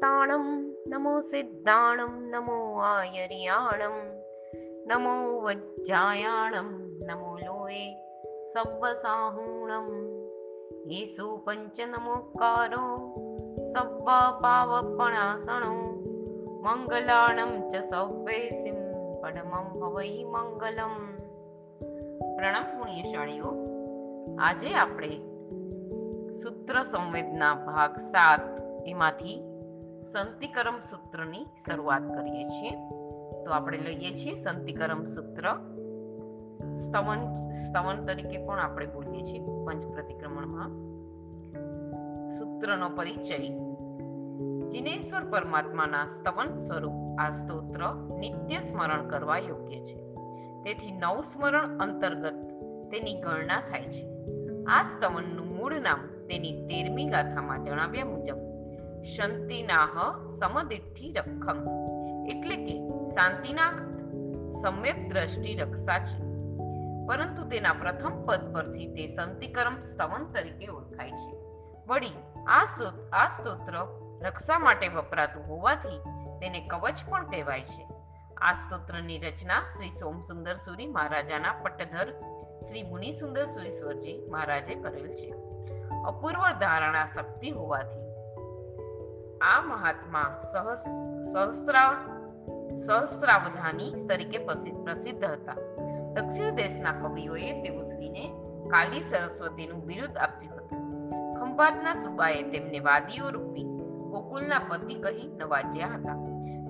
શાંતાણಂ નમો સિદ્ધાણમ નમો આયર્યાણમ નમો વજ્જાયાણમ નમો લોએ સબ્બસાહૂણમ યેસુ પંચ નમોકારો સબ્બ પાવપણાસણો મંગલાણમ ચ સવ્વેસિમ પડમમ હવૈ મંગલમ પ્રણામ પુણ્યશાળીઓ આજે આપણે સૂત્ર સંવેદના ભાગ સાત એમાંથી સંતિકરમ સૂત્રની શરૂઆત કરીએ છીએ. તો આપણે લઈએ છીએ સંતિકરમ સૂત્ર. સ્તવન સ્તવન તરીકે પણ આપણે બોલીએ છીએ પંચ પ્રતિક્રમણમાં. સૂત્રનો પરિચય. જિનેશ્વર પરમાત્માના સ્તવન સ્વરૂપ આ સ્તોત્ર નિત્ય સ્મરણ કરવા યોગ્ય છે. તેથી નવ સ્મરણ અંતર્ગત તેની ગણના થાય છે. આ સ્તવનનું મૂળ નામ તેની તેરમી ગાથામાં જણાવ્યા મુજબ શંતિનાહ સમદિઠ્ઠી રક્ષમ એટલે કે શાંતિના સમ્યક દ્રષ્ટિ રક્ષા છે. પરંતુ તેના પ્રથમ પદ પરથી તે સંતિકરમ સ્તવન તરીકે ઓળખાય છે. વળી આ આ સ્તોત્ર રક્ષા માટે વપરાતું હોવાથી તેને કવચ પણ કહેવાય છે. આ સ્તોત્રની રચના શ્રી સોમસુંદર સુરી મહારાજાના પટ્ટધર શ્રી મુનિસુંદર સુરીશ્વરજી મહારાજે કરેલ છે. અપૂર્વ ધારણા શક્તિ હોવાથી આ મહાત્મા સહસ, સહસ્ત્રા, સહસ્ત્રાવધાની તરીકે પ્રસિદ્ધ હતા. દક્ષિણ દેશના કવિઓએ દેવશ્રીને કાલી સરસ્વતીનું બિરુદ આપ્યું હતું. ખંભાતના સુબાએ તેમને વાદીઓ રૂપી ગોકુલના પતિ કહી નવાજ્યા હતા.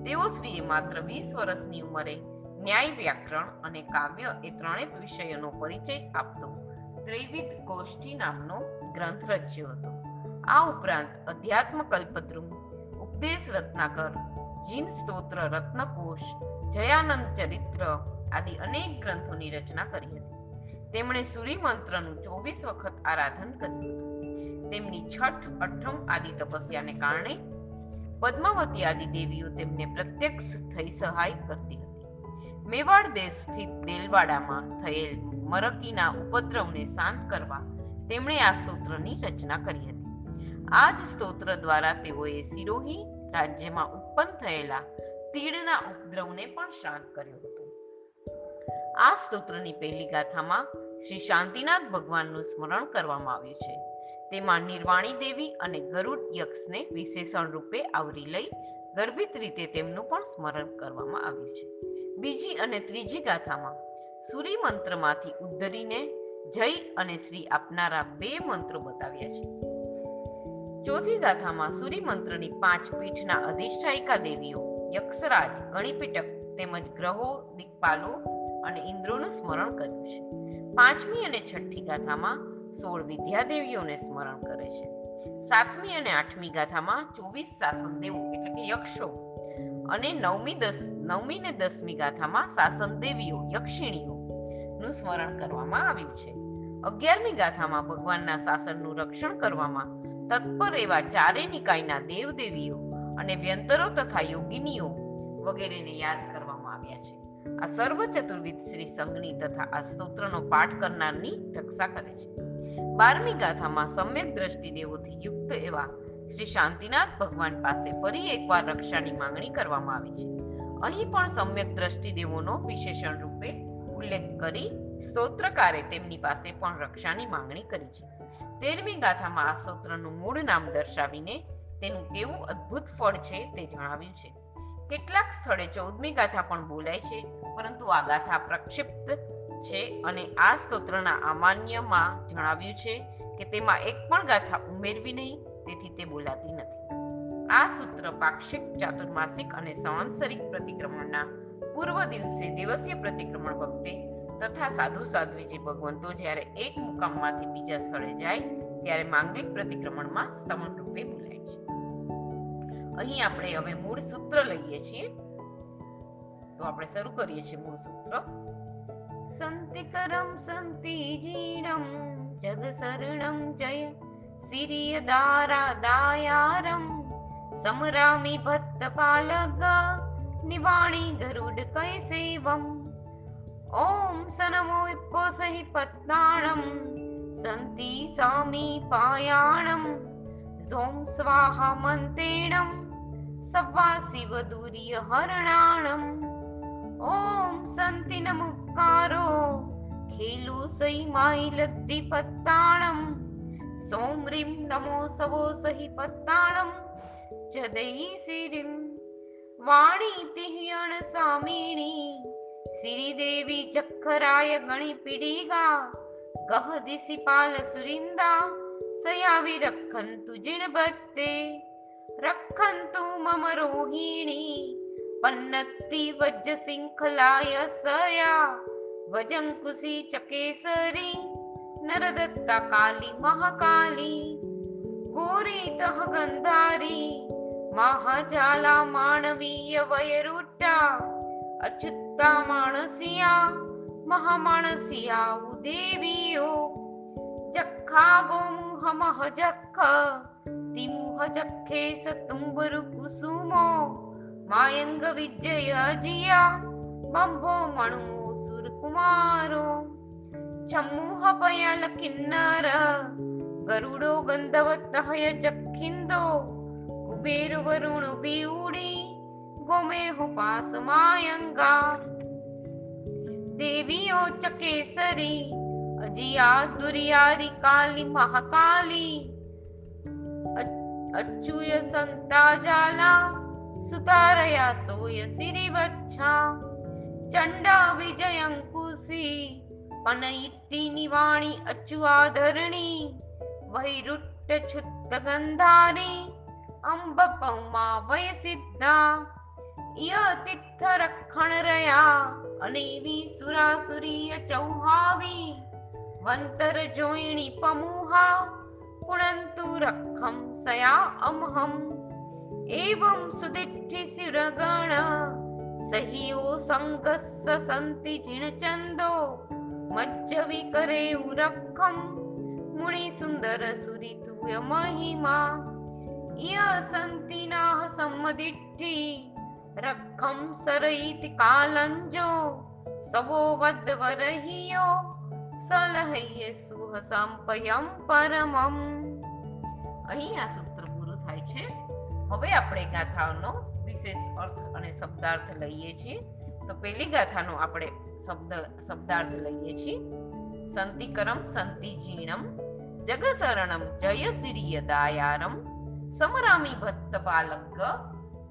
તેઓ શ્રીએ માત્ર વીસ વર્ષની ઉંમરે ન્યાય વ્યાકરણ અને કાવ્ય એ ત્રણેય વિષયોનો પરિચય આપતો ત્રિવિધ ગોષ્ઠી નામનો ગ્રંથ રચ્યો હતો. આ ઉપરાંત અધ્યાત્મ કલ્પદ્રુમ, ઉપદેશ રત્નાકર, જીન સ્તોત્ર, રત્નકોશ, જયાનંદ ચરિત્ર આદિ અનેક ગ્રંથોની રચના કરી હતી. તેમણે સૂર્ય મંત્રનું ચોવીસ વખત આરાધન કર્યું હતું. તેમની છઠ, અઠમ આદિ તપસ્યાને કારણે પદ્માવતી આદિ દેવીઓ તેમને પ્રત્યક્ષ થઈ સહાય કરતી હતી. મેવાડ દેશ સ્થિત દેલવાડામાં થયેલ મરકીના ઉપદ્રવને શાંત કરવા તેમણે આ સ્તોત્રની રચના કરી હતી. આ જ સ્તોત્ર દ્વારા તેઓએ સિરોહી રાજ્યમાં ઉત્પન્ન થયેલા તીડના ઉપદ્રવને પણ શાંત કર્યો હતો. આ સ્તોત્રની પહેલી ગાથામાં શ્રી શાંતિનાથ ભગવાનનું સ્મરણ કરવામાં આવ્યું છે. તેમાં નિર્વાણી દેવી અને ગરુડ યક્ષને વિશેષણ રૂપે આવરી લઈ ગર્ભિત રીતે તેમનું પણ સ્મરણ કરવામાં આવ્યું છે. બીજી અને ત્રીજી ગાથામાં સૂરી મંત્રમાંથી ઉદ્ધરીને જય અને શ્રી આપનારા બે મંત્રો બતાવ્યા છે. ચોથી ગાથામાં સૂરી મંત્રની પાંચ પીઠના અધિષ્ઠાયિકા દેવીઓ, યક્ષરાજ, ગણિપીટક તેમજ ગ્રહો દિક્પાલો અને ઇન્દ્રોનું સ્મરણ કર્યું છે. પાંચમી અને છઠ્ઠી ગાથામાં સોળ વિદ્યાદેવીઓને સ્મરણ કરે છે. સાતમી અને આઠમી ગાથામાં ચોવીસ શાસન દેવો એટલે કે યક્ષો અને નવમી દસ, નવમી ને દસમી ગાથામાં શાસન દેવીઓ યક્ષિણીઓ નું સ્મરણ કરવામાં આવ્યું છે. અગિયારમી ગાથામાં ભગવાનના શાસનનું રક્ષણ કરવામાં તત્પર એવા ચારે નિકાયના દેવદેવીઓ અને વ્યંતરો તથા યોગિનીઓ વગેરેને યાદ કરવામાં આવ્યા છે. આ સર્વ ચતુર્વિધ શ્રી સંગની તથા આ સ્તોત્રનો પાઠ કરનારની રક્ષા કરે છે. બારમી ગાથામાં સમ્યક દ્રષ્ટિ દેવોથી યુક્ત એવા શ્રી શાંતિનાથ ભગવાન પાસે ફરી એકવાર રક્ષાની માંગણી કરવામાં આવી છે. અહીં પણ સમ્યક દ્રષ્ટિ દેવોનો વિશેષણ રૂપે ઉલ્લેખ કરી સ્તોત્રકારે તેમની પાસે પણ રક્ષાની માંગણી કરી છે. તેરમી ગાથામાં આ સ્તોત્રનું મૂળ નામ દર્શાવીને તેનું કેવું અદ્ભુત ફળ છે તે જણાવ્યું છે. કેટલાક સ્થળે ચૌદમી ગાથા પણ બોલાય છે, પરંતુ આ ગાથા પ્રક્ષિપ્ત છે અને આ સ્તોત્રના અમાન્યમાં જણાવ્યું છે કે તેમાં એક પણ ગાથા ઉમેરવી નહીં, તેથી તે બોલાતી નથી. આ સૂત્ર પાક્ષિક, ચાતુર્માસિક અને સંવત્સરિક પ્રતિક્રમણના પૂર્વ દિવસે દિવસીય પ્રતિક્રમણ વખતે તથા સાધુ સાધ્વીજી ભગવંતો જ્યારે એક મુકામમાંથી બીજા સ્થળે જાય, ત્યારે માંગલિક પ્રતિક્રમણમાં સ્તમન રૂપે બોલાય છે. અહીં આપણે હવે મૂળ સૂત્ર લઈએ છીએ. તો આપણે શરૂ કરીએ છીએ મૂળ સૂત્ર. સંતિકરમ સંતિજીણમ જગ શરણમ જય, સિરિય દારા દાયારમ, સમરામી ભક્ત પાલગ, નિવાણી ગરુડ કૈસેવમ ઓમ ॐ स नमो सहि पत्नाणं सन्ति सामीपायाणं जों स्वाहा मन्त्रेणं स्वाहामन्तेणं ॐ सन्ति नमुकारो खेलु सै मायिपत्ताणं ह्रीं नमो सवो सहि पत्ताणं चदैशिरिं वाणीतिर्यी પત્તાણમ જદૈ સિરિમ વાણી તિહ્યણ સામિણી શ્રીદેવી જખરાય ગણી પીડીગા ગહ દિશિપાલ સુરિંદા સયાવી રખંતુ જીણબત્તે રખંતુ મમ રોહિણી પન્નત્તિ વજ્જ શિંખલાય સયા વજંકુશી ચકેસરી નરદત્તા કાલી મહાકાલી अच्युता मानसिया महामानसिया उदेवियो जक्खा गोमुह मह जक्ख तिमुह जक्खे सतुंबरु कुसुमो मायंग विजय जिया बंभो मणु सुरकुमारो चम्मुह पयल किन्नर गरुडो गंधवतः जखिंदो कुबेर वरुण बिउडी ગરુડો ગંધવતહય જખિંદો કુબેર વરુણ બીઉડી ગોમેહુ પાસ માયંગા દેવીઓ ચકેસરી અજિયા દુરિયારી કાલી મહાકાલી અચ્યુય સંતાજાલા સુતારયા સોય સિરિવચ્છા ચંડા વિજયંકુશી પનૈતિ નિવાણી અચ્યુઆધરણી વૈરુટ્ટ છુત્ત ગંધારી ય તિથ્થ રખણ રયા અનેવી સુરાસુરીય ચૌહાવી વંતર જોઈણી પમુહા, પુણંતુ રખમ સયા અમહમ. એવં સુદિઠ્ઠિ સિરગણ સહિયો સંગસ્સ સંતિ જીણચંદો મજ્જ વિકરે ઉરખમ મુનિ સુંદર સુરિતુય મહિમા, ય સંતિનાહ સંમદિઠ્ઠિ રખમ સરહિત કાલંજો સવો વદ્વરહિયો સલહૈય સુહ સંપયમ પરમમ અહીં આ સૂત્ર પૂરું થાય છે. હવે આપણે ગાથાનો વિશેષ અર્થ અને શબ્દાર્થ લઈએ છીએ. તો પહેલી ગાથાનો આપણે શબ્દ, શબ્દાર્થ લઈએ છીએ. સંતિકરમ સંતિજીણમ, જગશરણમ જય સિરિય દાયારમ સમરામી ભત્ત બાલક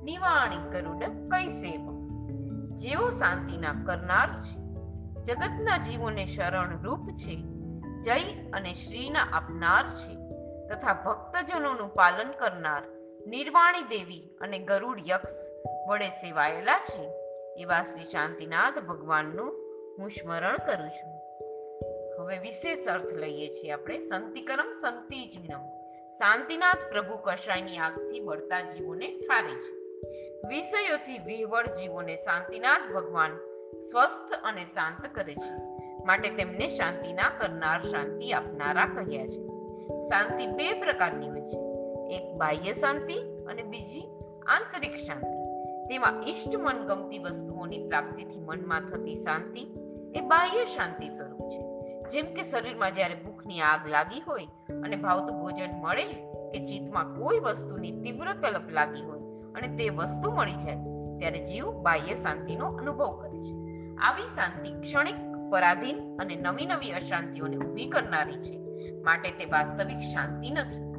નિવાણી ગરુડ કૈસેવ જેઓ શાંતિના કરનાર છે. જગતના જીવોને શરણ રૂપ છે. જય અને શ્રીના આપનાર છે. તથા ભક્તજનોનું પાલન કરનાર નિર્વાણી દેવી અને ગરુડ યક્ષ વડે સેવાયેલા છે. એવા શ્રી શાંતિનાથ ભગવાનનું હું સ્મરણ કરું છું. હવે વિશેષ અર્થ લઈએ છીએ આપણે. સંતિકરમ સંતિજીણમ શાંતિનાથ પ્રભુ કશાયની આગથી બળતા જીવોને ઠારે છે. વિષયોથી વિહવળ જીવોને શાંતિનાથ ભગવાન સ્વસ્થ અને શાંત કરે છે. માટે તેમને શાંતિના કરનાર શાંતિ આપનારા કહ્યા છે. શાંતિ બે પ્રકારની હોય છે. એક બાહ્ય શાંતિ અને બીજી આંતરિક શાંતિ. તેમાં ઈષ્ટ મનગમતી વસ્તુઓની પ્રાપ્તિથી મનમાં થતી શાંતિ એ બાહ્ય શાંતિ સ્વરૂપ છે. જેમ કે શરીરમાં જ્યારે ભૂખની આગ લાગી હોય અને ભાવતું ભોજન મળે કે ચિત્તમાં કોઈ વસ્તુની તીવ્ર તલપ લાગી હોય અને તે વસ્તુ મળી જાય, ત્યારે જીવ બાહ્ય શાંતિનો અનુભવ કરે છે. આવી શાંતિ ક્ષણિક પરાધીન અને નવી નવી અશાંતિઓને ઊભી કરનારી છે. માટે તે વાસ્તવિક શાંતિ નથી.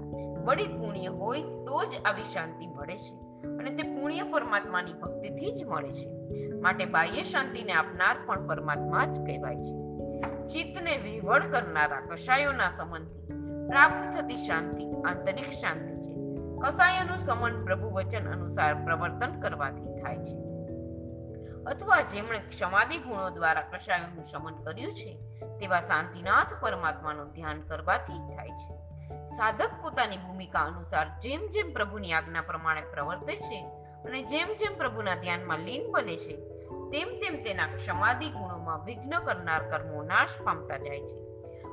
વળી પુણ્ય હોય તો જ આવી શાંતિ મળે છે અને તે પુણ્ય પરમાત્માની ભક્તિથી જ મળે છે. માટે બાહ્ય શાંતિને આપનાર પણ પરમાત્મા જ કહેવાય છે. ચિત્તને વિહવળ કરનારા કશાયોના સંબંધથી પ્રાપ્ત થતી શાંતિ, આંતરિક શાંતિ કસાયનું સમન પ્રભુ વચન અનુસાર પ્રવર્તન કરવાથી થાય છે. અથવા જેમણે ક્ષમાદી ગુણો દ્વારા કષાયોનું શમન કર્યું છે, તેવા શાંતિનાથ પરમાત્માનું ધ્યાન કરવાથી થાય છે. સાધક પોતાની ભૂમિકા અનુસાર જેમ જેમ પ્રભુની આજ્ઞા પ્રમાણે પ્રવર્તે છે અને જેમ જેમ પ્રભુના ધ્યાનમાં લીન બને છે, તેમ તેમ તેના ક્ષમાદી ગુણોમાં વિઘ્ન કરનાર કર્મો નાશ પામતા જાય છે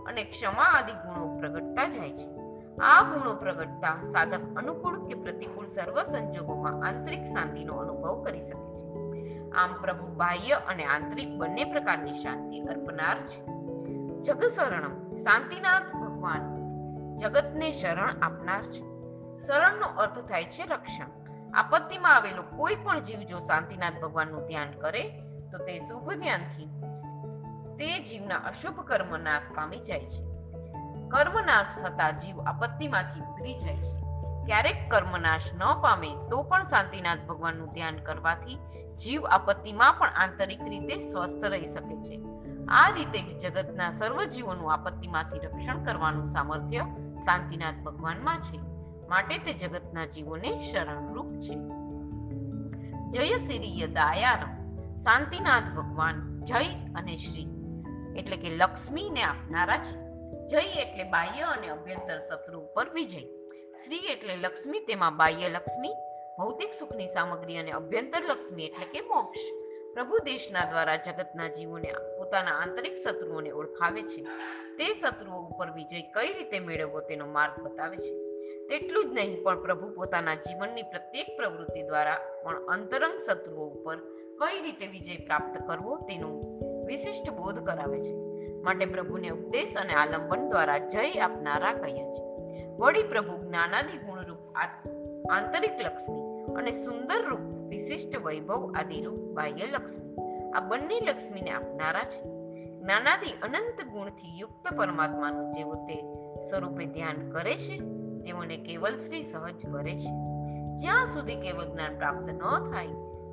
અને ક્ષમા આદિ ગુણો પ્રગટતા જાય છે. આ ગુણો પ્રગટતા સાધક અનુકૂળ કે પ્રતિકૂળ સર્વ સંજોગોમાં આંતરિક શાંતિનો અનુભવ કરી શકે છે. આમ પ્રભુ બાહ્ય અને આંતરિક બંને પ્રકારની શાંતિ અર્પનાર છે. જગશરણમ શાંતિનાથ ભગવાન. જગતને શરણ આપનાર છે. શરણનો અર્થ થાય છે રક્ષણ. આપત્તિમાં આવેલો કોઈ પણ જીવ જો શાંતિનાથ ભગવાનનું ધ્યાન કરે, તો તે શુભ ધ્યાનથી તે જીવના અશુભ કર્મ નાશ પામી જાય છે. કર્મ નાશ થતા જીવ આપત્તિમાંથી ઉતરી જાય છે. ક્યારેક કર્મનાશ ન પામે તો પણ શાંતિનાથ ભગવાનનું ધ્યાન કરવાથી જીવ આપત્તિમાં પણ આંતરિક રીતે સ્વસ્થ રહી શકે છે. આ રીતે જગતના સર્વ જીવોનું આપત્તિમાંથી રક્ષણ કરવાનું સામર્થ્ય શાંતિનાથ ભગવાનમાં છે. માટે તે જગતના જીવોને શરણરૂપ છે. જય શ્રી દાયાર શાંતિનાથ ભગવાન જય અને શ્રી. એટલે કે લક્ષ્મીને આપનારા છે. જય એટલે બાહ્ય અને અભ્યંતર શત્રુ ઉપર વિજય. શ્રી એટલે લક્ષ્મી, તેમાં બાહ્ય લક્ષ્મી, ભૌતિક સુખની સામગ્રી અને અભ્યંતર લક્ષ્મી એટલે કે મોક્ષ. પ્રભુ દેશના દ્વારા જગતના જીવોને પોતાના આંતરિક શત્રુઓને ઓળખાવે છે. તે શત્રુઓ ઉપર વિજય કઈ રીતે મેળવવો તેનો માર્ગ બતાવે છે. તેટલું જ નહીં, પણ પ્રભુ પોતાના જીવનની પ્રત્યેક પ્રવૃત્તિ દ્વારા પણ અંતરંગ શત્રુઓ ઉપર કઈ રીતે વિજય પ્રાપ્ત કરવો તેનો વિશિષ્ટ બોધ કરાવે છે. માટે પ્રભુને ઉપદેશ અને આલંબન દ્વારા જય આપનારા કહ્યા છે વળી પ્રભુ જ્ઞાનાદિ ગુણરૂપ આંતરિક લક્ષ્મી અને સુંદર રૂપ વિશિષ્ટ વૈભવ આદિરૂપ બાહ્ય લક્ષ્મી આ બંને લક્ષ્મીને આપનારા છે. જ્ઞાનાદિ અનંત ગુણથી યુક્ત પરમાત્માનું જેઓ તે સ્વરૂપે ધ્યાન કરે છે, તેઓને કેવલ શ્રી સહજ કરે છે. જ્યાં સુધી કેવલ જ્ઞાન પ્રાપ્ત ન થાય,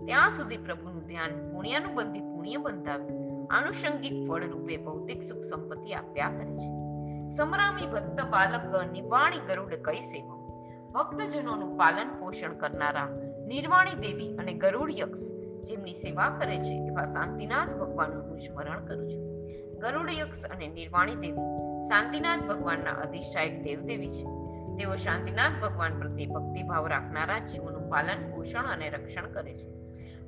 ત્યાં સુધી પ્રભુનું ધ્યાન પુણ્યાનુબંધી પુણ્ય બંધાવી. આનુષંગિક ફળ રૂપે ભૌતિક સુખ સંપત્તિ આપ્યા કરે છે. સમરામી ભક્ત બાલક નિવાણી ગરુડ કઈ સેવા. ભક્તજનોનું પાલન પોષણ કરનારા નિર્વાણી દેવી અને ગરુડ યક્ષ જેમની સેવા કરે છે એવા શાંતિનાથ ભગવાનનું હું સ્મરણ કરું છું. ગરુડ યક્ષ અને નિર્વાણી દેવી શાંતિનાથ ભગવાનના અધિષ્ઠાયક દેવદેવી છે. તેઓ શાંતિનાથ ભગવાન પ્રત્યે ભક્તિભાવ રાખનારા જીવોનું પાલન પોષણ અને રક્ષણ કરે છે.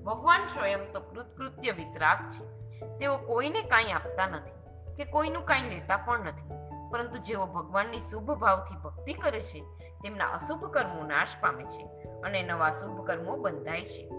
ભગવાન સ્વયં તો કૃતકૃત્ય વિતરાગ છે. તેઓ કોઈને કાંઈ આપતા નથી કે કોઈનું કાંઈ લેતા પણ નથી. પરંતુ જેઓ ભગવાનની શુભ ભાવથી ભક્તિ કરે છે, તેમના અશુભ કર્મો નાશ પામે છે અને નવા શુભ કર્મો બંધાય છે.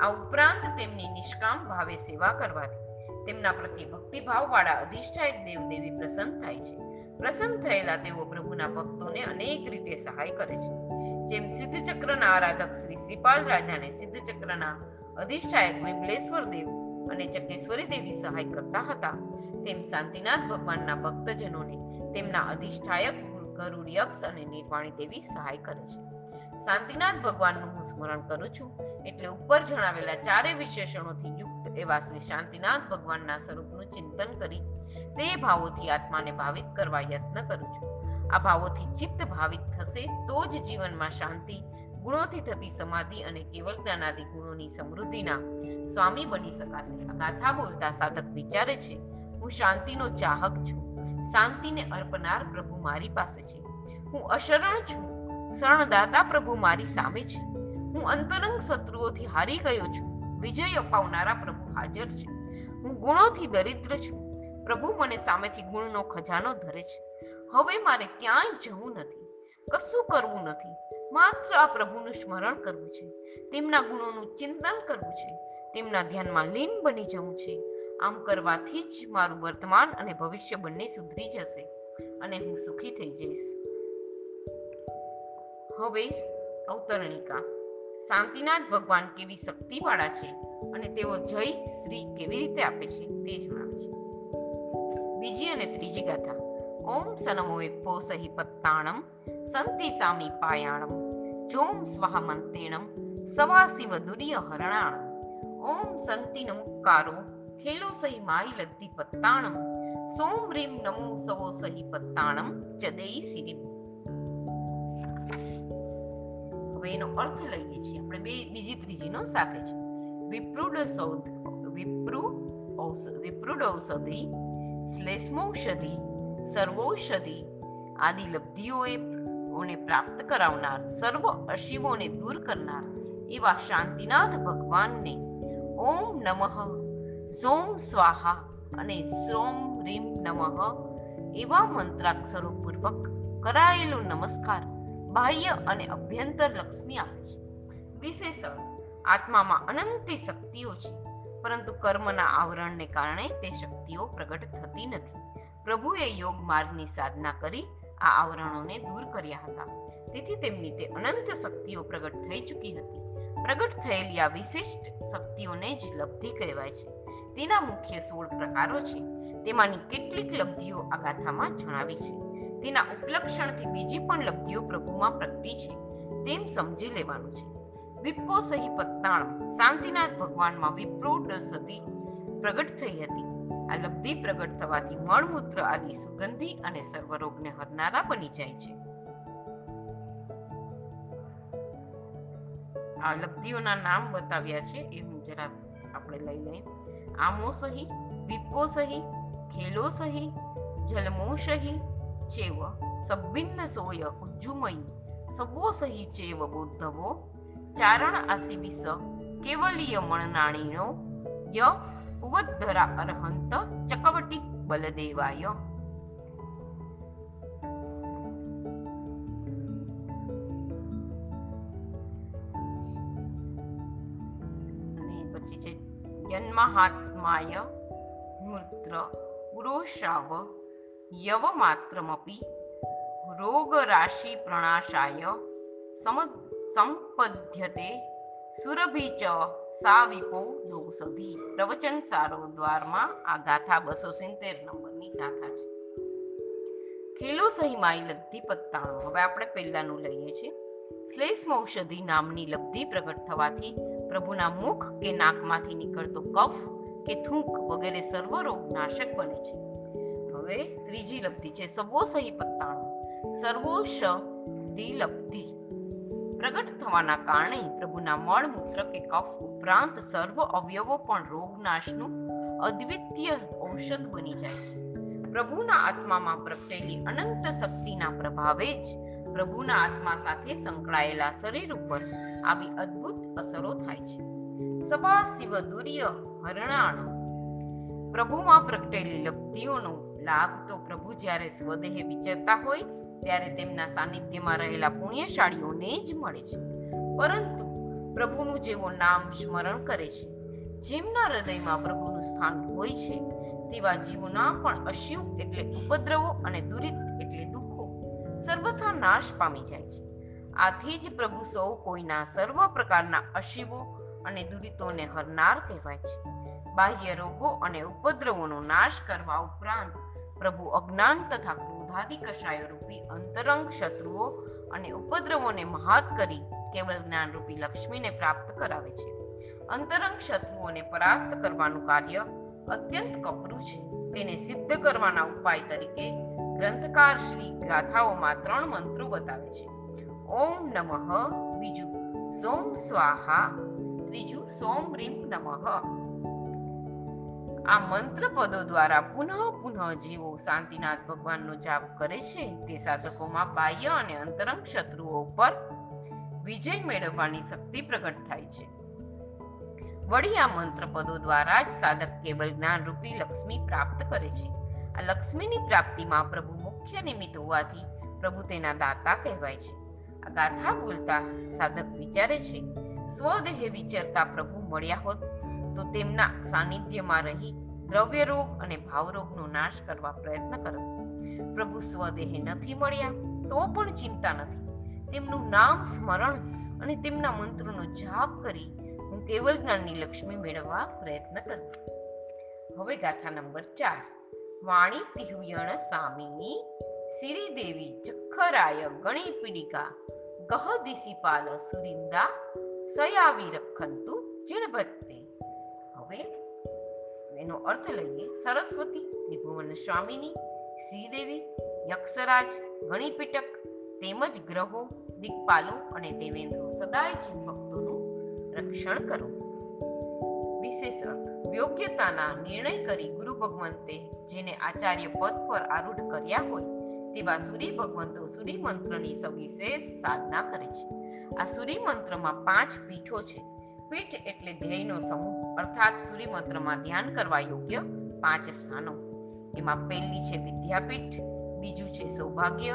આ ઉપરાંત તેમની નિષ્કામ ભાવે સેવા કરવાથી તેમના પ્રત્યે ભક્તિભાવ વાળા અધિષ્ઠાયક દેવદેવી પ્રસન્ન થાય છે. પ્રસન્ન થયેલા તેઓ પ્રભુના ભક્તોને અનેક રીતે સહાય કરે છે. જેમ સિદ્ધ ચક્રના આરાધક શ્રી શ્રીપાલ રાજાને સિદ્ધ ચક્રના અધિષ્ઠાયક વિમલેશ્વર દેવ અને ચકેશ્વરી દેવી સહાય કરતા હતા. તેમ શાંતિનાથ ભગવાનના ભક્તજનોને તેમના અધિષ્ઠાયક ગરુડ યક્ષ અને નિર્વાણી દેવી સહાય કરે છે. શાંતિનાથ ભગવાનનું હું સ્મરણ કરું છું એટલે ઉપર જણાવેલા ચારે વિશેષણોથી યુક્ત એવા શ્રી શાંતિનાથ ભગવાનના સ્વરૂપનું ચિંતન કરી તે ભાવોથી આત્માને ભાવિત કરવા યત્ન કરું છું. આ ભાવોથી ચિત્ત ભાવિત થશે તો જ જીવનમાં શાંતિ ગુણોથી થતી સમાધિ અને કેવલ જ્ઞાનાદિ ગુણોની સમૃદ્ધિના સ્વામી બની શકાશે. આ ગાથા બોલતા સાધક વિચારે છે, હું શાંતિનો ચાહક છું. શાંતિને અર્પનાર પ્રભુ મારી પાસે છે. હું અશરણ છું. શરણદાતા પ્રભુ મારી સામે છે. હું અંતરંગ શત્રુઓથી હારી ગયો છું. વિજય અપાવનારા પ્રભુ હાજર છે. હું ગુણોથી દરિદ્ર છું. પ્રભુ મને સામેથી ગુણનો ખજાનો ધરે છે. હવે મારે ક્યાંય જવું નથી. કશું કરવું નથી. માત્ર આ પ્રભુનું સ્મરણ કરવું છે. તેમના ગુણોનું ચિંતન કરવું છે. તેમના ધ્યાનમાં લીન બની જવું છે. આમ કરવાથી જ મારું વર્તમાન અને ભવિષ્ય બંને સુધરી જશે અને હું સુખી થઈ જઈશ. હવે અવતરણિકા. શાંતિનાથ ભગવાન કેવી શક્તિવાળા છે અને તેઓ જય શ્રી કેવી રીતે આપે છે તે જણાવે છે. બીજી અને ત્રીજી ગાથા. વિપ્પો સહી પત્તાણમ સંતિ સામી પાયાણમ જોમ સ્વાહ મંતેણમ સવાસિવ દુર્ય હરણાણમ ઓમ સંતિ નમુકારો ખેલો સહી માઈ લદ્દી પત્તાણમ સોમ રીમ નમો સવો સહી પત્તાણમ હવે એનો અર્થ લઈએ છીએ આપણે બે બીજી ત્રીજીનો સાથે છે વિપ્રુડ સૌધ વિપ્રુ વિપ્રુડ ઔષધિ શ્લેષ્મૌષધિ સર્વૌષધિ આદિ લબ્ધિઓએ ઓને પ્રાપ્ત કરાવનાર, સર્વ અશિવોને દૂર કરનાર એવા શાંતિનાથ ભગવાનને ઓમ નમઃ, સોમ સ્વાહા અને સોમ રીમ નમઃ એવા મંત્રાક્ષરો પૂર્વક કરાયેલો નમસ્કાર બાહ્ય અને અભ્યંતર લક્ષ્મી આપે છે. વિશેષણ, આત્મામાં અનંતી શક્તિઓ છે, પરંતુ કર્મના આવરણને કારણે તે શક્તિઓ પ્રગટ થતી નથી. પ્રભુએ યોગ માર્ગની સાધના કરી આ આવરણોને દૂર કર્યા હતા. તેથી તેમની તે અનંત શક્તિઓ પ્રગટ થઈ ચૂકી હતી. પ્રગટ થયેલી આ વિશિષ્ટ શક્તિઓને જ લબ્ધિ કહેવાય છે. તેના મુખ્ય સોળ પ્રકારો છે. તેમાંની કેટલીક લબ્ધિઓ આ ગાથામાં જણાવી છે. તેના ઉપલક્ષણથી બીજી પણ લબ્ધિઓ પ્રભુમાં પ્રગટી છે. તેમ સમજી લેવાનું છે. વિપ્રો સહી પત્તાણમ શાંતિનાથ ભગવાનમાં વિપ્રો સતી પ્રગટ થઈ હતી. આ લબ્ધિ પ્રગટ થવાથી મળમૂત્ર આદિ સુગંધી અને સર્વરોગને હરનારા બની જાય છે. આ લબ્ધિઓના નામ બતાવ્યા છે એ હું જરા આપણે લઈ લઈએ. આમો સહી વિપો સહી, ખેલો સહી, જલમો સહી, ચેવ સબ્બિન્ન સોય, ઉજ્જુમય, સબો સહી, ચેવ, બુદ્ધવો, ચારણ આસિવિસ કેવલીય મણનાણીનો ય उवद्धरा अरहंत चकवटी बलदेवाय. जन्महात्माय मूत्र पुरोश्राव यवमात्रमपि रोगराशिप्रणाशाय सम सम्पद्यते सुरभि च સમ સંપદ્યતે સુરભી સા વિપો યોગસધી પ્રવચન સારો દ્વારમાં આ ગાથા બસો સિત્તેર નંબરની ગાથા છે. ખેલો સહી માઈ લબ્ધિ પત્તાણું. હવે આપણે પહેલાનું લઈએ છીએ. શ્લેષ્મ ઔષધિ નામની લબ્ધિ પ્રગટ થવાથી પ્રભુના મુખ કે નાકમાંથી નીકળતો કફ કે થૂંક વગેરે સર્વ રોગ નાશક બને છે. હવે ત્રીજી લબ્ધિ છે સબો સહી પત્તાણું. સર્વોષ લબ્ધિ. પ્રગટ થવાના કારણે પ્રભુના મળ મૂત્ર કે કફ ઉપરાંત સર્વ અવયવો પણ રોગનાશનું અદ્વિતીય ઔષધ બની જાય છે. પ્રભુના આત્મામાં પ્રગટેલી અનંત શક્તિના પ્રભાવે જ પ્રભુના આત્મા સાથે સંકળાયેલા શરીર ઉપર આવી અદ્ભુત અસરો થાય છે. સભા શિવ દુર્ય હરણાણ. પ્રભુમાં પ્રગટેલી લબ્ધિઓનો લાભ તો પ્રભુ જ્યારે સ્વદેહે વિચરતા હોય ત્યારે તેમના સાનિધ્યમાં રહેલા પુણ્યશાળીઓને જ મળે છે. પરંતુ પ્રભુનું જેવો નામ સ્મરણ કરે છે. જેમના હૃદયમાં પ્રભુનું સ્થાન હોય છે, તેવા જીવોના પણ અશિવ એટલે ઉપદ્રવો અને દુરિત એટલે દુઃખો સર્વથા નાશ પામી જાય છે. આથી જ પ્રભુ સૌ કોઈના સર્વ પ્રકારના અશિવો અને દુરિતોને હરનાર કહેવાય છે. બાહ્ય રોગો અને ઉપદ્રવોનો નાશ કરવા ઉપરાંત પ્રભુ અજ્ઞાન તથા ક્રોધાદિ કષાયો રૂપી અંતરંગ શત્રુઓ અને ઉપદ્રવોને મહાત કરી કેવળ જ્ઞાનરૂપી લક્ષ્મીને પ્રાપ્ત કરાવે છે. અંતરંગ શત્રુઓને પરાસ્ત કરવાનું કાર્ય અત્યંત કપરું છે. તેને સિદ્ધ કરવાના ઉપાય તરીકે ગ્રંથકાર શ્રી ગાથાઓમાં ત્રણ મંત્રો બતાવે છે. ઓમ નમઃ, બીજું સોમ સ્વાહા, ત્રીજું સોમ રીમ નમઃ. આ મંત્ર પદો દ્વારા પુનઃ પુનઃ જીવો શાંતિનાથ ભગવાનનો જાપ કરે છે. તે સાધકોમાં બાહ્ય અને અંતરંગ શત્રુઓ પર વિજય મેળવવાની શક્તિ પ્રગટ થાય છે. વળી આ મંત્ર પદો દ્વારા જ સાધક કેવલ જ્ઞાન રૂપી લક્ષ્મી પ્રાપ્ત કરે છે. આ લક્ષ્મીની પ્રાપ્તિમાં પ્રભુ મુખ્ય નિમિત્ત હોવાથી પ્રભુ તેના દાતા કહેવાય છે. આ ગાથા બોલતા સાધક વિચારે છે, સ્વદેહે વિચરતા પ્રભુ મળ્યા હોત તો તેમના સાનિધ્યમાં રહી દ્રવ્ય રોગ અને ભાવ રોગનો નાશ કરવા પ્રયત્ન કરો પ્રભુ સ્વદેહે નથી મળ્યા, તો પણ ચિંતા નથી. તેમનું નામ સ્મરણ અને તેમના મંત્રોનો જાપ કરી હું કેવલ જ્ઞાનની લક્ષ્મી મેળવવા પ્રયત્ન કરું. હવે ગાથા નંબર ચાર. વાણી તિહુયણ સામીની સિરી દેવી જખરાય ગણી પીડિકા, ગહ દિશીપાલ સુરિંદા સયાવી રખંતુ જીણભત્તે હવે એનો અર્થ લઈએ, સરસ્વતી, ત્રિભુવન સ્વામીની, શ્રીદેવી, યક્ષરાજ, ગણિપીટક, તેમજ ગ્રહો દિક્પાલો અને દેવેન્દ્રો સદાય ચિત ભક્તોનું રક્ષણ કરો. વિશેષ અર્થ, યોગ્યતાના નિર્ણય કરી ગુરુ ભગવંતે જેને આચાર્ય પદ પર આરૂઢ કર્યા હોય, તેવા સૂર્ય ભગવંતો સૂર્ય મંત્રની સવિશેષ સાધના કરે છે. આ સૂર્ય મંત્રમાં પાંચ પીઠો છે. પીઠ એટલે ધ્યેયનો સમૂહ, અર્થાત સૂર્ય મંત્રમાં ધ્યાન કરવા યોગ્ય પાંચ સ્થાનો. એમાં પહેલી છે વિદ્યાપીઠ, બીજું છે સૌભાગ્ય,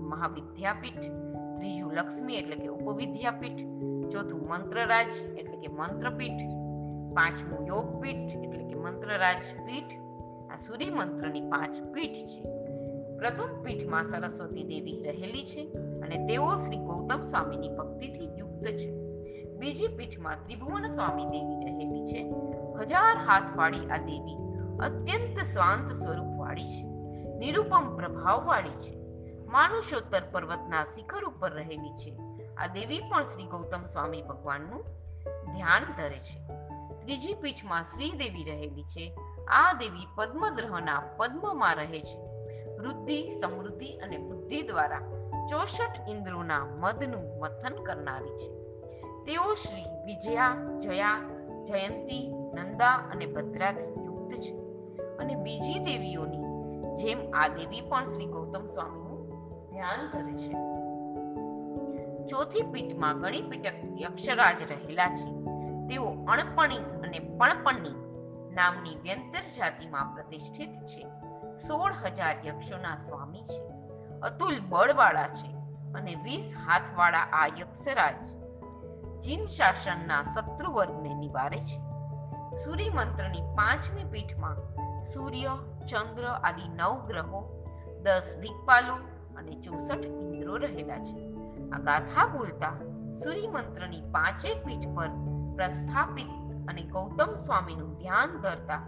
મહાવિદ્યાપીઠ, ત્રીજું લક્ષ્મી એટલે કે ઉપવિદ્યાપીઠ, ચોથું મંત્રરાજ એટલે કે મંત્રપીઠ, પાંચમું યોગપીઠ એટલે કે મંત્રરાજ પીઠ. આ સૂર્ય મંત્રની પાંચ પીઠ છે. પ્રથમ પીઠમાં સરસ્વતી દેવી રહેલી છે અને તેઓ શ્રી ગૌતમ સ્વામીની ભક્તિથી યુક્ત છે. બીજી પીઠમાં ત્રિભુવન સ્વામી દેવી રહેલી છે. હજાર હાથવાળી આ દેવી અત્યંત શાંત સ્વરૂપવાળી છે. નિરૂપમ પ્રભાવવાળી છે. માનુષોત્તર પર્વતના શિખર ઉપર રહેલી છે. આ દેવી પણ શ્રી ગૌતમ સ્વામી ભગવાનનું ધ્યાન ધરે છે. ત્રીજી પીઠમાં શ્રીદેવી રહેલી છે. આ દેવી પદ્મદ્રહના પદ્મમાં રહે છે. વૃદ્ધિ, સમૃદ્ધિ અને બુદ્ધિ દ્વારા ચોસઠ ઇન્દ્રોના મદનું મથન કરનારી છે. તેઓ શ્રી વિજયા, જયા, જયંતી, નંદા અને ભદ્રાથી યુક્ત છે. અને બીજી દેવીઓની જેમ આ દેવી પણ શ્રી ગૌતમ સ્વામીનું ધ્યાન કરે છે. ચોથી પીઠમાં ગણી પીઠક યક્ષરાજ રહેલા છે. તેઓ અણપણી અને પણપણની નામની વ્યંતર જાતિમાં પ્રતિષ્ઠિત છે. સોળ હજાર યક્ષોના સ્વામી છે. અતુલ બળવાળા છે અને વીસ હાથવાળા આ યક્ષરાજ જીન શાસનના શત્રુ વર્ગને નિવારે છે. સૂર્ય મંત્રની પાંચમી પીઠમાં સૂર્ય, ચંદ્ર આદિ નવ ગ્રહો, દસ દિક્પાલો અને ચોસઠ ઇન્દ્રો રહેલા છે. આ ગાથા બોલતા સૂર્ય મંત્રની પાંચે પીઠ પર પ્રસ્થાપિત અને ગૌતમ સ્વામીનું ધ્યાન ધરતા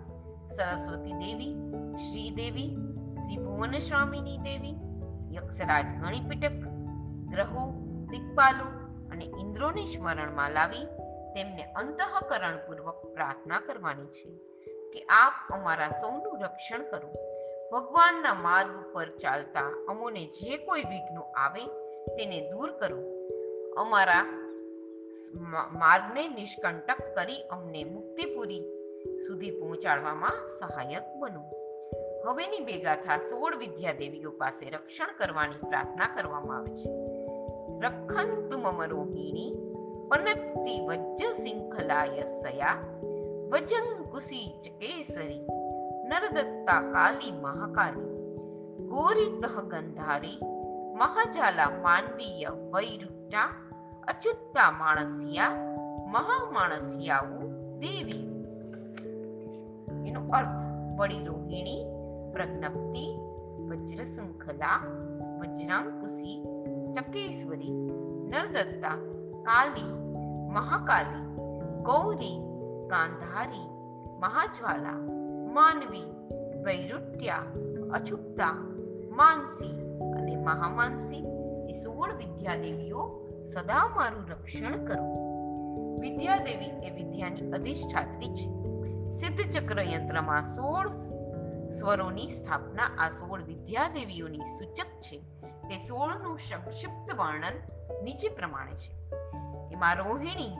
સરસ્વતી દેવી, શ્રીદેવી ત્રિભુવન સ્વામીની દેવી, યક્ષરાજ ગણિપીટક ગ્રહો દિક્પાલો અને ઇન્દ્રોને સ્મરણમાં લાવી તેમને અંતઃકરણપૂર્વક પ્રાર્થના કરવાની છે કે આપ અમારા સૌનું રક્ષણ કરો. ભગવાનના માર્ગ ઉપર ચાલતા અમોને જે કોઈ વિઘ્નો આવે તેને દૂર કરો. અમારા માર્ગને નિષ્કંટક કરી અમને મુક્તિપુરી સુધી પહોંચાડવામાં સહાયક બનો. હવેની બેગાથા સોળ વિદ્યાદેવીઓ પાસે રક્ષણ કરવાની પ્રાર્થના કરવામાં આવે છે. રખંતુ મમ રોહિણી પનત્તિ વજ્જ શૃંખલાય સયા વજંકુસી ચકેસરી નરદત્તા કાલી મહાકાલી ગોરીતઃ ગંધારી મહાજાલા માનવીય વૈરુટ્ટા અચ્યુતા માણસિયા મહામાણસિયાવું દેવી એનો અર્થ વળી રોહિણી પ્રજ્ઞપ્તિ વજ્રશૃંખલા વજ્રાંકુશી ચકેશ્વરી નરદત્તા કાલી મહાકાલી ગૌરી ગાંધારી મહાજ્વાલા માનવી વૈરુટ્યા અછુક્તા માનસી અને મહામાનસી એ સોળ વિદ્યાદેવીઓ સદા મારું રક્ષણ કરો વિદ્યાદેવી એ વિદ્યાની અધિષ્ઠાત્રી છે સિદ્ધ ચક્ર યંત્રમાં સોળ સ્વરોની સ્થાપના આ સોળ વિદ્યાદેવીઓની સૂચક છે તે સોળનું સંક્ષિપ્ત વર્ણન નીચે પ્રમાણે છે. એમાં રોહિણી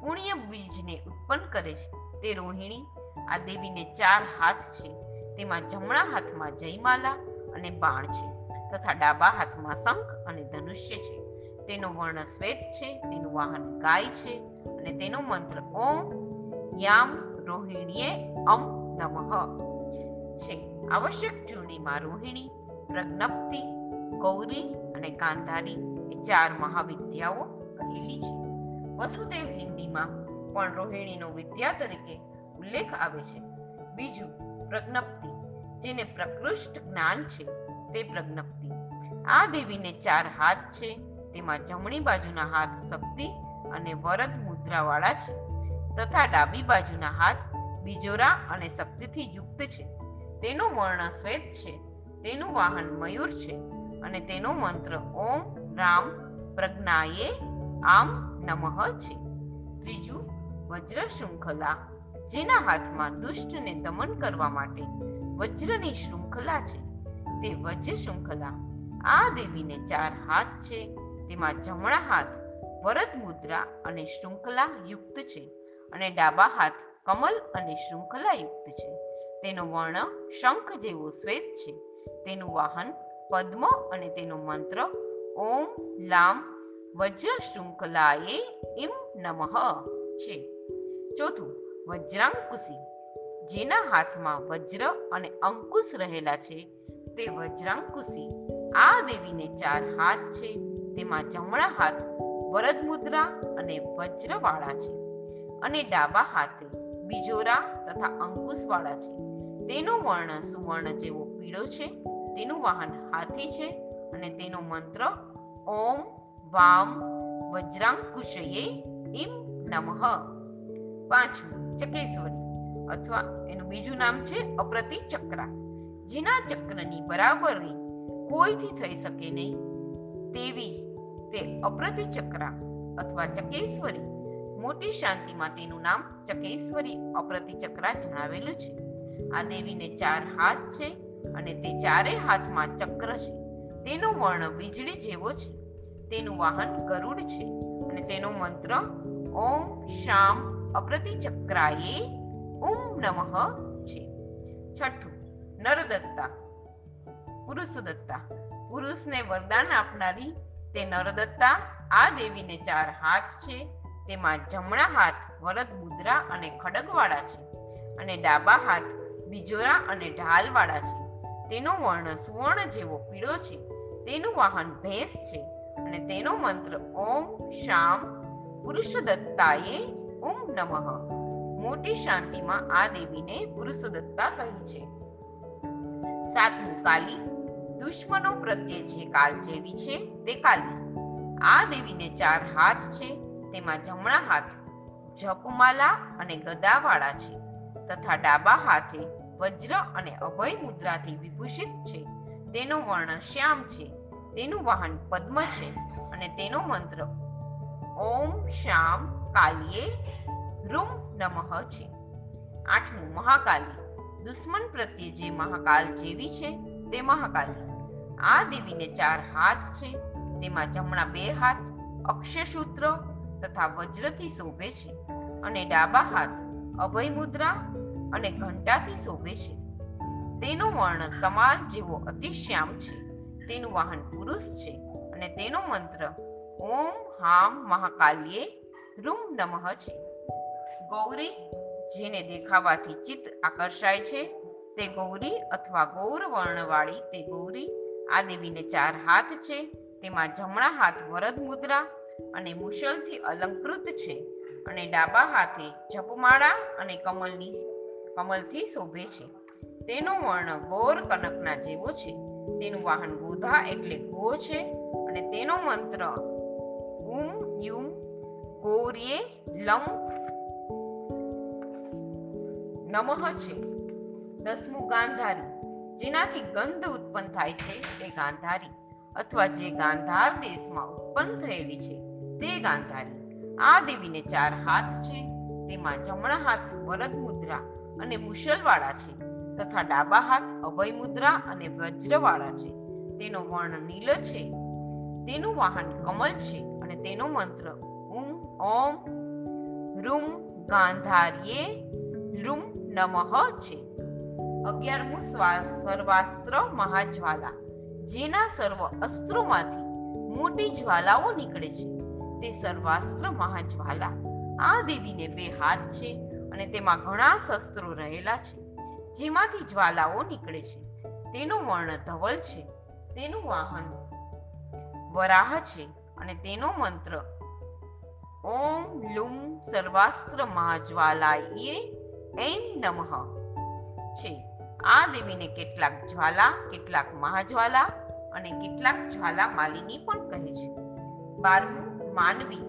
પુણ્ય બીજને ઉત્પન્ન કરે છે. તે રોહિણી આ દેવીને ચાર હાથ છે. તેમાં જમણા હાથમાં જયમાલા અને બાણ છે તથા ડાબા હાથમાં શંખ અને ધનુષ્ય છે. તેનો વર્ણ શ્વેત છે, તેનું વાહન ગાય છે અને તેનો મંત્ર ઓમ યામ રોહિણીએ અમ નમઃ છે. આવશ્યક જૂનીમાં રોહિણી પ્રજ્ઞપ્તિ ગૌરી અને કાંધારી એ ચાર મહાવિદ્યાઓ કહેલી છે. વસુદેવ હિન્દીમાં પણ રોહિણીનો વિદ્યા તરીકે ઉલ્લેખ આવે છે. બીજું, પ્રજ્ઞપ્તિ, જેને પ્રકૃષ્ટ જ્ઞાન છે તે પ્રજ્ઞપ્તિ. આ દેવીને ચાર હાથ છે, તેમાં જમણી બાજુના હાથ શક્તિ અને વરદ મુદ્રાવાળા છે તથા ડાબી બાજુના હાથ બીજોરા અને શક્તિથી યુક્ત છે. તેનું વર્ણ શ્વેત છે, તેનું વાહન મયુર છે. અને તેનો મંત્ર ઓમ રામ પ્રજ્ઞાયે આમ નમઃ છે. ત્રીજું, વજ્ર શૃંખલા, જેના હાથમાં દુષ્ટને દમન કરવા માટે વજ્રની શૃંખલા છે. તે વજ્ર શૃંખલા આ દેવીને ચાર હાથ છે. તેમાં જમણા હાથ વરદ મુદ્રા અને શૃંખલા યુક્ત છે અને ડાબા હાથ કમલ અને શૃંખલા યુક્ત છે. તેનો વર્ણ શંખ જેવો શ્વેત છે. તેનું વાહન પદ્મ અને તેનો મંત્ર, ઓમ લામ વજ્ર શૃંખલાએ ઇમ નમઃ છે. ચોથું, વજ્રાંકુશી. જેના હાથમાં વજ્ર અને અંકુશ રહેલા છે, તે વજ્રાંકુશી આ દેવીને ચાર હાથ છે. તેમાં જમણા હાથ વરદ મુદ્રા અને વજ્રવાળા છે અને ડાબા હાથે બીજોરા તથા અંકુશવાળા છે. તેનો વર્ણ સુવર્ણ જેવો પીળો છે તેનું વાહન હાથી છે અને તેનો મંત્ર, ઓમ વામ વજ્રાંકુશયે ઇમ નમઃ. પાંચમું, ચકેશ્વરી, અથવા એનું બીજું નામ છે અપ્રતિ ચક્રા જેના ચક્રની બરાબરી કોઈથી થઈ શકે નહીં, તેવી તે અપ્રતિ ચક્રા અથવા ચકેશ્વરી. મોટી શાંતિમાં તેનું નામ ચકેશ્વરી અપ્રતિ ચક્રા જણાવેલું છે. આ દેવીને ચાર હાથ છે. અને તે ચારે હાથમાં ચક્ર છે. તેનો વર્ણ વીજળી જેવો છે. તેનું વાહન ગરુડ છે. અને તેનો મંત્ર, ઓમ શામ અપ્રતિ ચક્રાયે ઓમ નમઃ છે. છઠ્ઠું, નરદત્તા પુરુષદત્તા. પુરુષને વરદાન આપનારી તે નરદત્તા. આ દેવીને ચાર હાથ છે. તેમાં જમણા હાથ વરદ મુદ્રા અને ખડગવાળા છે. અને ડાબા હાથ બીજોરા અને ઢાલવાળા છે. તેનો વર્ણ સુવર્ણ જેવો પીળો છે. તેનું વાહન ભેંસ છે અને તેનો મંત્ર ઓમ શામ પુરુષદત્તાએ ઓમ નમઃ. મોટી શાંતિમાં આ દેવીને પુરુષદત્તા કહી છે. સાતમું કાલી, દુશ્મનો પ્રત્યે જે કાલ જેવી છે તે કાલી. આ દેવીને ચાર હાથ છે, તેમાં જમણા હાથ જપમાલા અને ગદાવાળા છે તથા ડાબા હાથે વજ્ર અને અભય મુદ્રાથી વિભૂષિત છે. તેનો વર્ણ શ્યામ છે. તેનું વાહન પદ્મ છે અને તેનો મંત્ર ઓમ શ્યામ કાલીએ રૂમ નમઃ છે. આઠમું મહાકાલી. દુશ્મન પ્રત્યે જે મહાકાલ જેવી છે તે મહાકાલી. આ દેવીને ચાર હાથ છે. તેમાં જમણા બે હાથ અક્ષયસૂત્ર તથા વજ્રથી શોભે છે. અને ડાબા હાથ અભય મુદ્રા અને ઘંટાથી શોભે છે. તેનું વર્ણ સમાન જેવો અતિશ્યામ છે. તેનું વાહન પુરુષ છે અને તેનો મંત્ર ઓમ હામ મહાકાલ્યે રૂમ નમઃ છે. ગૌરી જેને દેખાવાથી ચિત્ત આકર્ષાય છે, તે ગૌરી અથવા ગૌર વર્ણવાળી તે ગૌરી આ દેવીને ચાર હાથ છે, તેમાં જમણા હાથ વરદ મુદ્રા અને મુશલથી અલંકૃત છે અને ડાબા હાથે જપમાળા અને કમલની કમલથી શોભે છે. તેનો વર્ણ ગોર કનકના જેવો છે. તેનું વાહન ગોધા એટલે ગો છે અને તેનો મંત્ર ઉમ, યુમ, ગૌરીએ, લમ, નમઃ છે. દસમું ગાંધારી. જેનાથી ગંધ ઉત્પન્ન થાય છે તે ગાંધારી અથવા જે ગાંધાર દેશમાં ઉત્પન્ન થયેલી છે તે ગાંધારી. આ દેવીને ચાર હાથ છે. તેમાં જમણા હાથ, વરદ મુદ્રા અને મુશલવાળા છે તથા ડાબા હાથ અભય મુદ્રા અને વજ્રવાળા છે. તેનો વર્ણ નીલ છે. તેનું વાહન કમલ છે અને તેનો મંત્ર ઉમ, ઓમ, રૂમ, ગાંધાર્યે, રૂમ, નમઃ છે. અગિયારમું સર્વાસ્ત્ર મહાજ્વાલા, જેના સર્વ અસ્ત્રોમાંથી મોટી જ્વાલાઓ નીકળે છે. તે સર્વાસ્ત્ર મહાજ્વાલા. આ દેવીને બે હાથ છે. અને તેમાં ઘણા શસ્ત્રો રહેલા છે. જેમાંથી જ્વાલાઓ નીકળે છે. તેનું વર્ણ ધવલ છે. તેનું વાહન વરાહ છે અને તેનો મંત્ર ઓમ લુમ સર્વાસ્ત્ર મહાજ્વાલાયે એમ નમઃ છે. આ દેવીને કેટલાક જ્વાલા, કેટલાક મહાજ્વાલા અને કેટલાક જ્વાલા માલિની પણ કહે છે. બારમું, માનવી,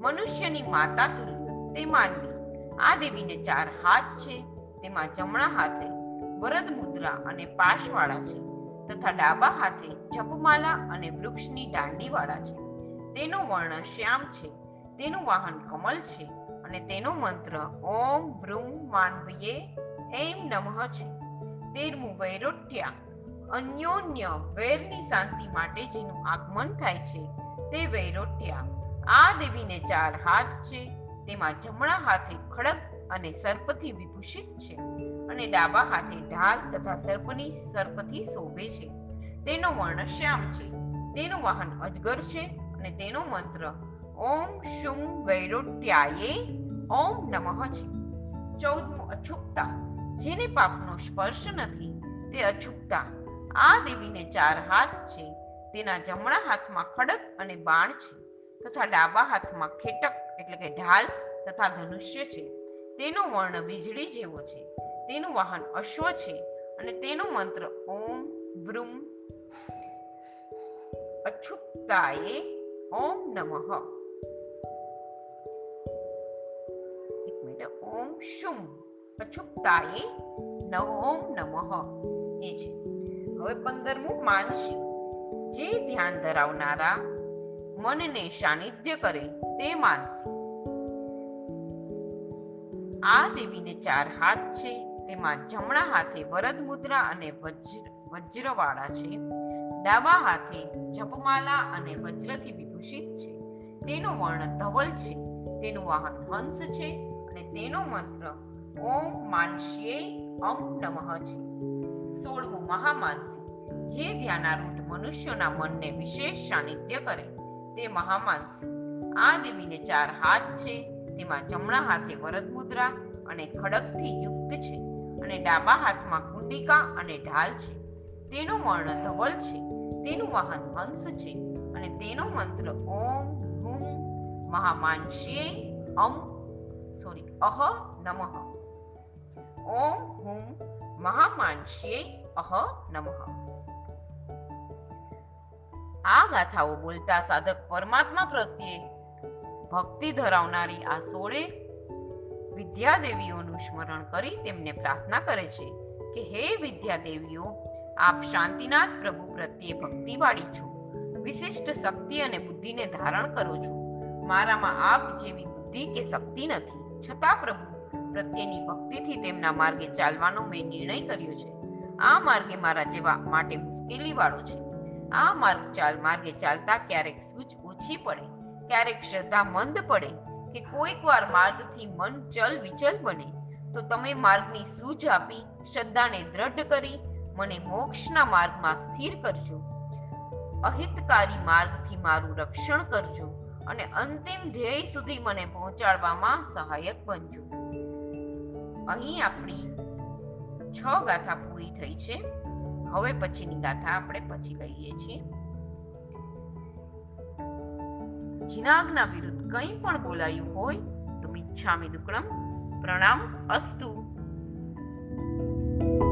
મનુષ્યની માતા તુલ્ય, તે માનવી. આ દેવીને ચાર હાથ છે, તેમાં જમણા હાથે વરદ મુદ્રા અને પાશવાળા છે, તથા ડાબા હાથે જપમાલા અને વૃક્ષની દાંડીવાળા છે. તેનો વર્ણ શ્યામ છે, તેનું વાહન કમલ છે અને તેનો મંત્ર ઓમ ભ્રૂમ માનવીએ એમ નમઃ છે. તેરમું વૈરોઠ્યા, અન્યોન્ય વૈરની શાંતિ માટે જેનું આગમન થાય છે, તે વૈરોઠ્યા. આ દેવીને ચાર હાથ છે તેમાં જમણા હાથે ખડક અને સર્પથી વિભૂષિત છે અને ડાબા હાથે ઢાલ તથા સર્પની સર્પથી શોભે છે. તેનો વર્ણ શ્યામ છે. તેનું વાહન અજગર છે અને તેનો મંત્ર, ઓમ શુમ વૈરોટ્યાયે ઓમ નમઃ છે. ચૌદમું, અછુકતા જેને પાપનો સ્પર્શ નથી, તે અછુકતા. આ દેવીને ચાર હાથ છે. તેના જમણા હાથમાં ખડક અને બાણ છે. તથા ડાબા હાથમાં ખેટક એટલે કે ઢાલ તથા ધનુષ્ય છે. તેનો વર્ણ વીજળી જેવો છે. તેનું વાહન અશ્વ છે અને તેનો મંત્ર ઓમ વૃમ અછુતાએ ઓમ નમઃ. મિનિટ, ઓમ શુમ અછુપતાએ નવોમ નમઃ. એ છે. હવે પંદરમું માનસિક જે ધ્યાન ધરાવનારા મનને સાનિધ્ય કરે તે માનસી. આ દેવીને ચાર હાથ છે, તેમાં જમણા હાથે વરદ મુદ્રા અને વજ્ર, વજ્રવાળા છે. ડાબા હાથે જપમાલા અને વજ્રથી વિભૂષિત છે. તેનો વર્ણ ધવલ છે, તેનું વાહન હંસ છે અને તેનો મંત્ર ઓમ માનસ્યે અમ નમઃ છે. સોળમું મહામાનસી, જે ધ્યાનારૂઢ મનુષ્યોના મનને વિશેષ સાનિધ્ય કરે. તે મહામાંસ. આ દેવીને ચાર હાથ છે, તેમાં જમણા હાથે વરદ મુદ્રા અને ખડકથી યુક્ત છે અને ડાબા હાથમાં કુંડિકા અને ઢાલ છે. તેનું વર્ણ ધવલ છે, તેનું વાહન હંસ છે અને તેનો મંત્ર ઓમ હું મહામાનસ્યે અમ સોરી અહ, નમઃ. ઓમ હુમ મહામાનસ્યે અહ, નમઃ. આ ગાથાઓ બોલતા સાધક પરમાત્મા પ્રત્યે ભક્તિ ધરાવનારી આ સોળે વિદ્યાદેવીઓનું સ્મરણ કરી તેમને પ્રાર્થના કરે છે કે હે વિદ્યાદેવીઓ, આપ શાંતિનાથ પ્રભુ પ્રત્યે ભક્તિવાળી છો, વિશિષ્ટ શક્તિ અને બુદ્ધિને ધારણ કરો છો. મારામાં આપ જેવી બુદ્ધિ કે શક્તિ નથી, છતાં પ્રભુ પ્રત્યેની ભક્તિથી તેમના માર્ગે ચાલવાનો મેં નિર્ણય કર્યો છે. આ માર્ગે મારા જેવા માટે મુશ્કેલી વાળો છે. આ માર્ગ ચાલ માર્ગે ચાલતા ક્યારેક સૂચ ઓછી પડે, ક્યારેક શ્રદ્ધા મંદ પડે કે કોઈક વાર માર્ગથી મન ચલ વિચલ બને. તો તમે માર્ગની સૂઝ આપી, શ્રદ્ધાને દ્રઢ કરી, મને મોક્ષના માર્ગમાં સ્થિર કરજો. અહિતકારી માર્ગથી મારું રક્ષણ કરજો અને અંતિમ ધ્યેય સુધી મને પહોંચાડવામાં સહાયક બનજો. અહીં આપણી છ ગાથા પૂરી થઈ છે. હવે પછીની ગાથા આપણે પછી લઈએ છીએ. જીનાગના વિરુદ્ધ કંઈ પણ બોલાયું હોય તો મિચ્છામી દુક્કડમ પ્રણામ અસ્તુ. thank you